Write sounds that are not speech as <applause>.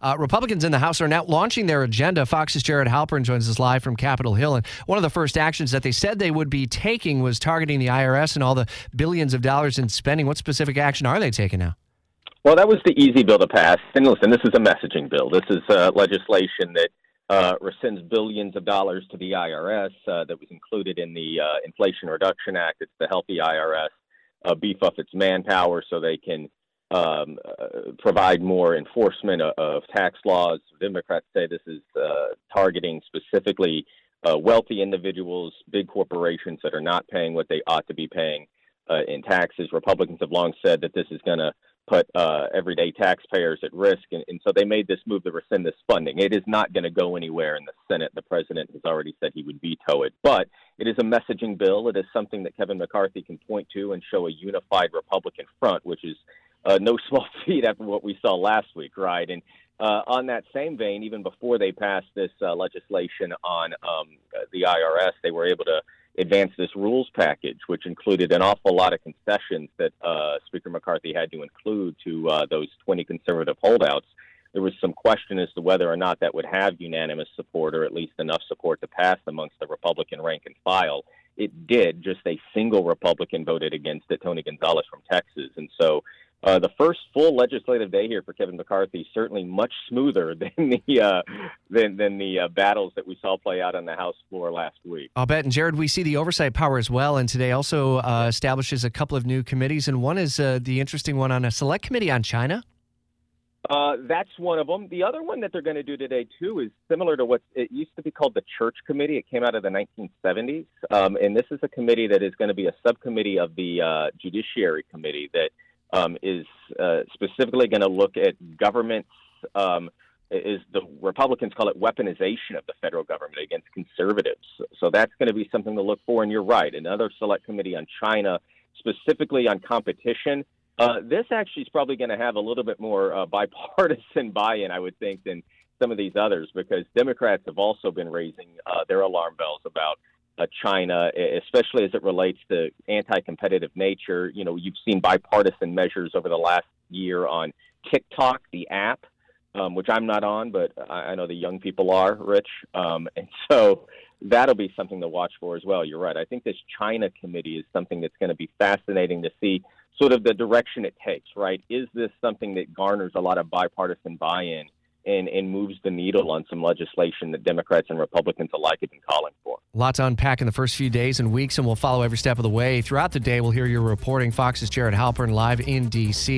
Uh, Republicans in the House are now launching their agenda. Fox's Jared Halpern joins us live from Capitol Hill. And one of the first actions that they said they would be taking was targeting the IRS and all the billions of dollars in spending. What specific action are they taking now? Well, that was the easy bill to pass. And listen, this is a messaging bill. This is uh, legislation that uh, rescinds billions of dollars to the IRS uh, that was included in the uh, Inflation Reduction Act. It's to help the IRS uh, beef up its manpower so they can um, uh, provide more enforcement of, of, tax laws. Democrats say this is uh, targeting specifically uh, wealthy individuals, big corporations that are not paying what they ought to be paying uh, in taxes. Republicans have long said that this is going to put uh, everyday taxpayers at risk, and, and, so they made this move to rescind this funding. It is not going to go anywhere in the Senate. The president has already said he would veto it, but it is a messaging bill. It is something that Kevin McCarthy can point to and show a unified Republican front, which is uh, no <laughs> small feat after what we saw last week, right? And uh, on that same vein, even before they passed this uh, legislation on um, the IRS, they were able to advance this rules package, which included an awful lot of concessions that uh, Speaker McCarthy had to include to uh, those 20 conservative holdouts. There was some question as to whether or not that would have unanimous support or at least enough support to pass amongst the Republican rank and file. It did. Just a single Republican voted against it, Tony Gonzales from Texas. And so uh, the first full legislative day here for Kevin McCarthy certainly much smoother <laughs> than the uh, than than the uh, battles that we saw play out on the House floor last week. I'll bet. And Jared, we see the oversight power as well, and today also uh, establishes a couple of new committees, and one is uh, the interesting one on a select committee on China. Uh, that's one of them. The other one that they're going to do today too is similar to what it used to be called the Church Committee. It came out of the 1970s, um, and this is a committee that is going to be a subcommittee of the Judiciary Committee that um, is uh, specifically going to look at government's um, is the Republicans call it weaponization of the federal government against conservatives. So that's going to be something to look for. And you're right, another select committee on China, specifically on competition. Uh, this actually is probably going to have a little bit more uh, bipartisan <laughs> buy-in, I would think, than some of these others, because Democrats have also been raising uh, their alarm bells about China, especially as it relates to anti-competitive nature. You know, you've seen bipartisan measures over the last year on TikTok, the app, um, which I'm not on, but I, I know the young people are, Rich. Um, <laughs> and so that'll be something to watch for as well. You're right. I think this China committee is something that's going to be fascinating to see sort of the direction it takes, right? Is this something that garners a lot of bipartisan buy-in? And, and moves the needle on some legislation that Democrats and Republicans alike have been calling for. A lot to unpack in the first few days and weeks, and we'll follow every step of the way. Throughout the day, we'll hear your reporting. Fox's Jared Halpern live in D.C.